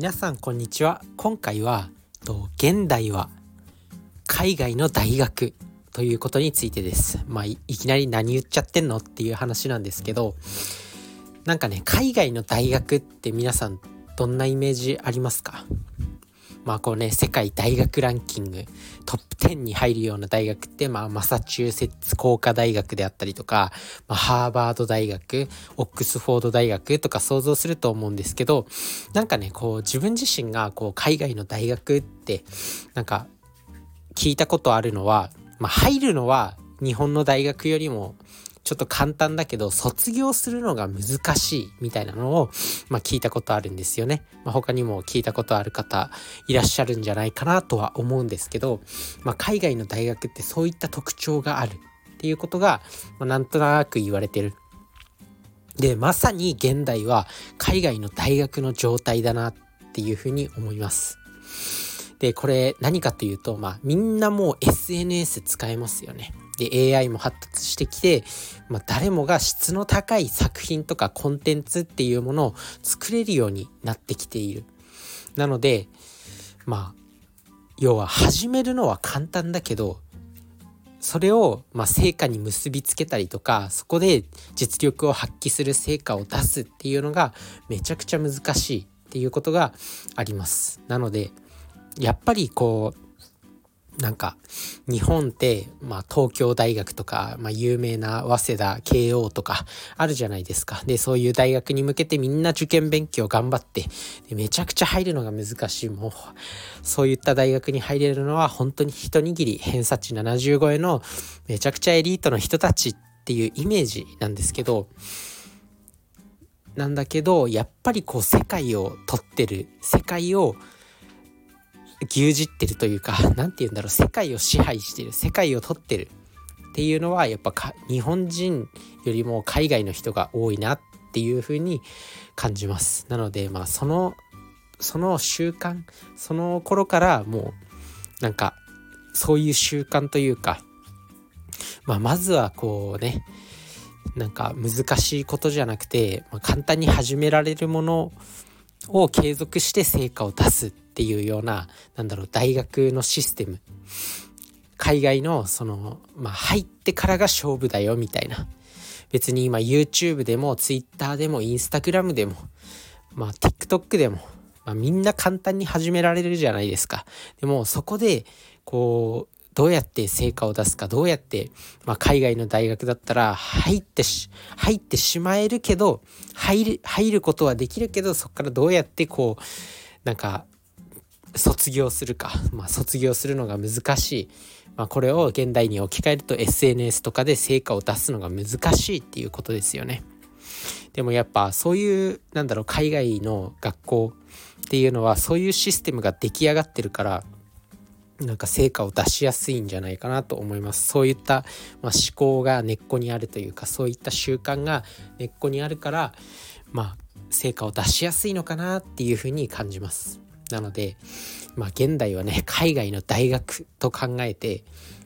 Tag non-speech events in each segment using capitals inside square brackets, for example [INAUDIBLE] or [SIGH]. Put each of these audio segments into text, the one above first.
皆さんこんにちは。今回は現代は海外の大学ということについてです。まあいきなり何言っちゃってんのっていう話なんですけどなんかね海外の大学って皆さんどんなイメージありますか？まあこうね世界大学ランキングトップ10に入るような大学って、まあ、マサチューセッツ工科大学であったりとか、まあ、ハーバード大学オックスフォード大学とか想像すると思うんですけどなんかねこう自分自身がこう海外の大学ってなんか聞いたことあるのは、まあ、入るのは日本の大学よりもちょっと簡単だけど卒業するのが難しいみたいなのを、まあ、聞いたことあるんですよね。まあ、他にも聞いたことある方いらっしゃるんじゃないかなとは思うんですけど、まあ、海外の大学ってそういった特徴があるっていうことが、まあ、なんとなく言われてる。でまさに現代は海外の大学の状態だなっていうふうに思います。でこれ何かというと、まあ、みんなもう SNS 使えますよね。で AI も発達してきて、まあ、誰もが質の高い作品とかコンテンツっていうものを作れるようになってきている。なのでまあ要は始めるのは簡単だけどそれをま成果に結びつけたりとかそこで実力を発揮する成果を出すっていうのがめちゃくちゃ難しいっていうことがあります。なのでやっぱりこうなんか日本って、まあ、東京大学とか、まあ、有名な早稲田慶応とかあるじゃないですか。でそういう大学に向けてみんな受験勉強頑張ってでめちゃくちゃ入るのが難しい。もうそういった大学に入れるのは本当に一握り偏差値70超えのめちゃくちゃエリートの人たちっていうイメージなんですけどなんだけどやっぱりこう世界を取ってる。世界を牛耳ってるというか [LAUGHS] 何て言うんだろう世界を支配してる世界を取ってるっていうのはやっぱ日本人よりも海外の人が多いなっていうふうに感じます。なのでまあそのその習慣その頃からもうなんかそういう習慣というか、まあ、まずはこうねなんか難しいことじゃなくて、まあ、簡単に始められるものをを継続して成果を出すっていうようななんだろう大学のシステム。海外のそのまあ入ってからが勝負だよみたいな。別に今 YouTube でも Twitter でも Instagram でもまあ TikTok でも、まあ、みんな簡単に始められるじゃないですか。でもそこでこうどうやって成果を出すかどうやって、まあ、海外の大学だったら入ってし入ってしまえるけど入る入ることはできるけどそこからどうやってこうなんか卒業するか、まあ、卒業するのが難しい、まあ、これを現代に置き換えると SNS とかで成果を出すのが難しいっていうことですよね。でもやっぱそういうなんだろう海外の学校っていうのはそういうシステムが出来上がってるからなんか成果を出しやすいんじゃないかなと思いますそういった、まあ、思考が根っこにあるというかそういった習慣が根っこにあるからまあ成果を出しやすいのかなっていうふうに感じますなので、まあ、現代はね海外の大学と考えて、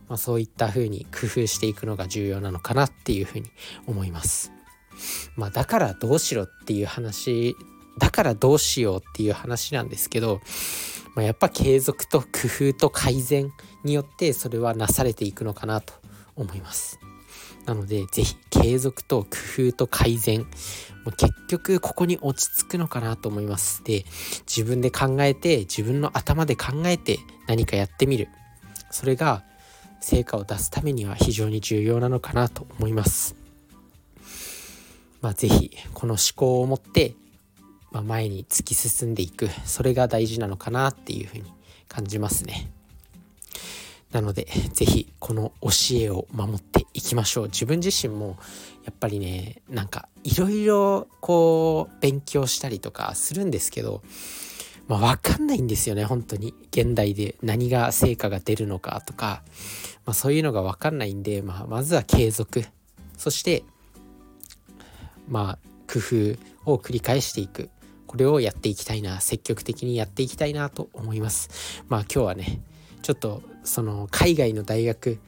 まあ、そういった風に工夫していくのが重要なのかなっていうふうに思います。まあ、だからどうしろっていう話だからどうしようっていう話なんですけど、まあ、やっぱ継続と工夫と改善によってそれはなされていくのかなと思います。なので是非継続と工夫と改善もう結局ここに落ち着くのかなと思います。で自分で考えて自分の頭で考えて何かやってみるそれが成果を出すためには非常に重要なのかなと思います。まあ、是非この思考を持って、まあ、前に突き進んでいく。それが大事なのかなっていうふうに感じますね。なので是非この教えを守っていきましょう。自分自身もやっぱりねなんかいろいろこう勉強したりとかするんですけどまあ、分かんないんですよね。本当に。現代で何が成果が出るのかとか、まあ、そういうのが分かんないんで、まあ、まずは継続。そしてまあ工夫を繰り返していく。これをやっていきたいな積極的にやっていきたいなと思います。まあ今日はねちょっとその海外の大学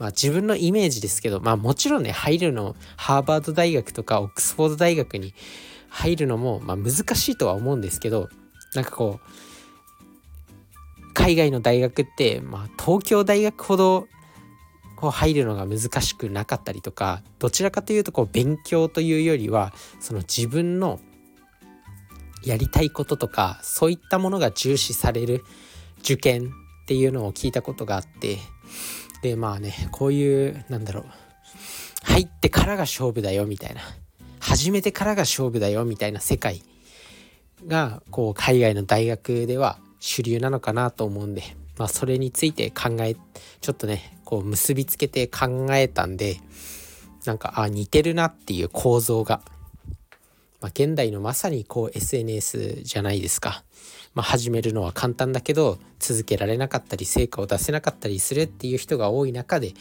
まあ自分のイメージですけどまあもちろんね入るのハーバード大学とかオックスフォード大学に入るのもまあ難しいとは思うんですけどなんかこう海外の大学って、まあ、東京大学ほどこう入るのが難しくなかったりとかどちらかというとこう勉強というよりはその自分のやりたいこととかそういったものが重視される受験っていうのを聞いたことがあってでまあねこういうなんだろう入ってからが勝負だよみたいな始めてからが勝負だよみたいな世界がこう海外の大学では主流なのかなと思うんで、まあ、それについて考えちょっとねこう結びつけて考えたんでなんかあ似てるなっていう構造が、まあ、現代のまさにこう SNS じゃないですか。まあ、始めるのは簡単だけど続けられなかったり成果を出せなかったりするっていう人が多い中で、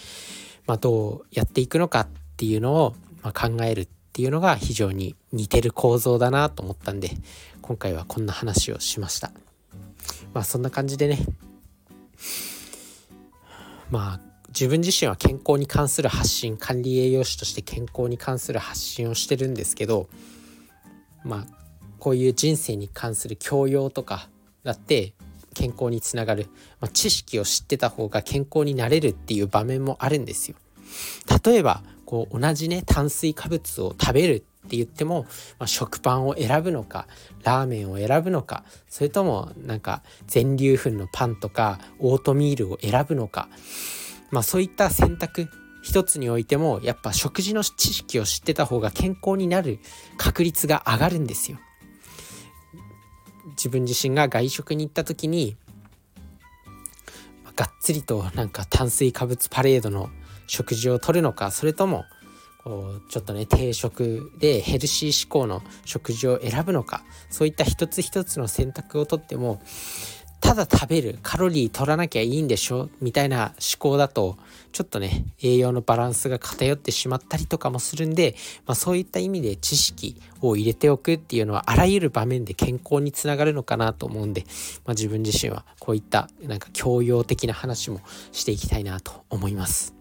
まあ、どうやっていくのかっていうのを、ま考えるっていうのが非常に似てる構造だなと思ったんで今回はこんな話をしましたまあそんな感じでねまあ自分自身は健康に関する発信管理栄養士として健康に関する発信をしてるんですけどまあこういう人生に関する教養とかだって健康につながる、まあ、知識を知ってた方が健康になれるっていう場面もあるんですよ。例えばこう同じね炭水化物を食べるって言っても、まあ、食パンを選ぶのかラーメンを選ぶのかそれともなんか全粒粉のパンとかオートミールを選ぶのか、まあ、そういった選択一つにおいてもやっぱ食事の知識を知ってた方が健康になる確率が上がるんですよ。自分自身が外食に行った時にがっつりとなんか炭水化物パレードの食事をとるのかそれともこうちょっとね定食でヘルシー志向の食事を選ぶのかそういった一つ一つの選択をとってもただ食べるカロリー取らなきゃいいんでしょみたいな思考だとちょっとね栄養のバランスが偏ってしまったりとかもするんで、まあ、そういった意味で知識を入れておくっていうのはあらゆる場面で健康につながるのかなと思うんで、まあ、自分自身はこういったなんか教養的な話もしていきたいなと思います。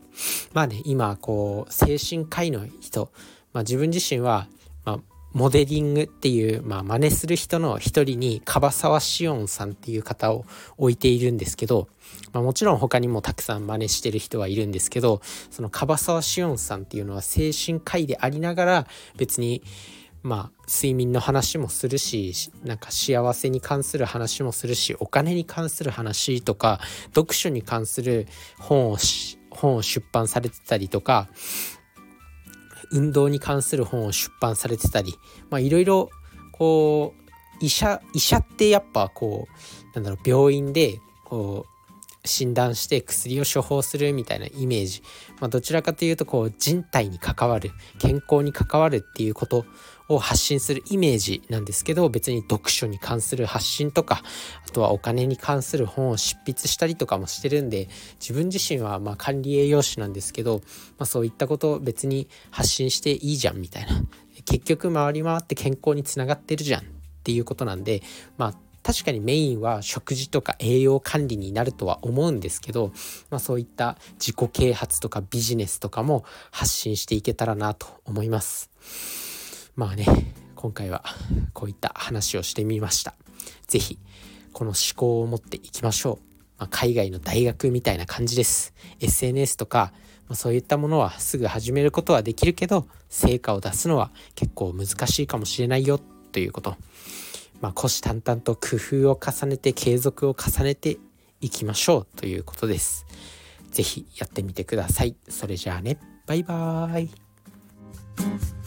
まあね今こう精神科医の人、まあ、自分自身は、まあ、モデリングっていう、まあ、真似する人の一人に樺沢志音さんっていう方を置いているんですけど、まあ、もちろん他にもたくさん真似してる人はいるんですけどその樺沢志音さんっていうのは精神科医でありながら別にまあ睡眠の話もするしなんか幸せに関する話もするしお金に関する話とか読書に関する本を本を出版されてたりとか運動に関する本を出版されてたりいろいろこう医者医者ってやっぱこうなんだろう病院でこう診断して薬を処方するみたいなイメージ、まあ、どちらかというとこう人体に関わる健康に関わるっていうことを発信するイメージなんですけど別に読書に関する発信とかあとはお金に関する本を執筆したりとかもしてるんで自分自身はま管理栄養士なんですけど、まあ、そういったことを別に発信していいじゃんみたいな。結局回り回って健康につながってるじゃんっていうことなんでまあ確かにメインは食事とか栄養管理になるとは思うんですけど、まあ、そういった自己啓発とかビジネスとかも発信していけたらなと思います。まあね今回はこういった話をしてみました。是非この思考を持っていきましょう。まあ、海外の大学みたいな感じです。SNS とか、まあ、そういったものはすぐ始めることはできるけど成果を出すのは結構難しいかもしれないよということ。まあ、虎視眈々と工夫を重ねて継続を重ねていきましょうということです。是非やってみてください。それじゃあね、バイバーイ。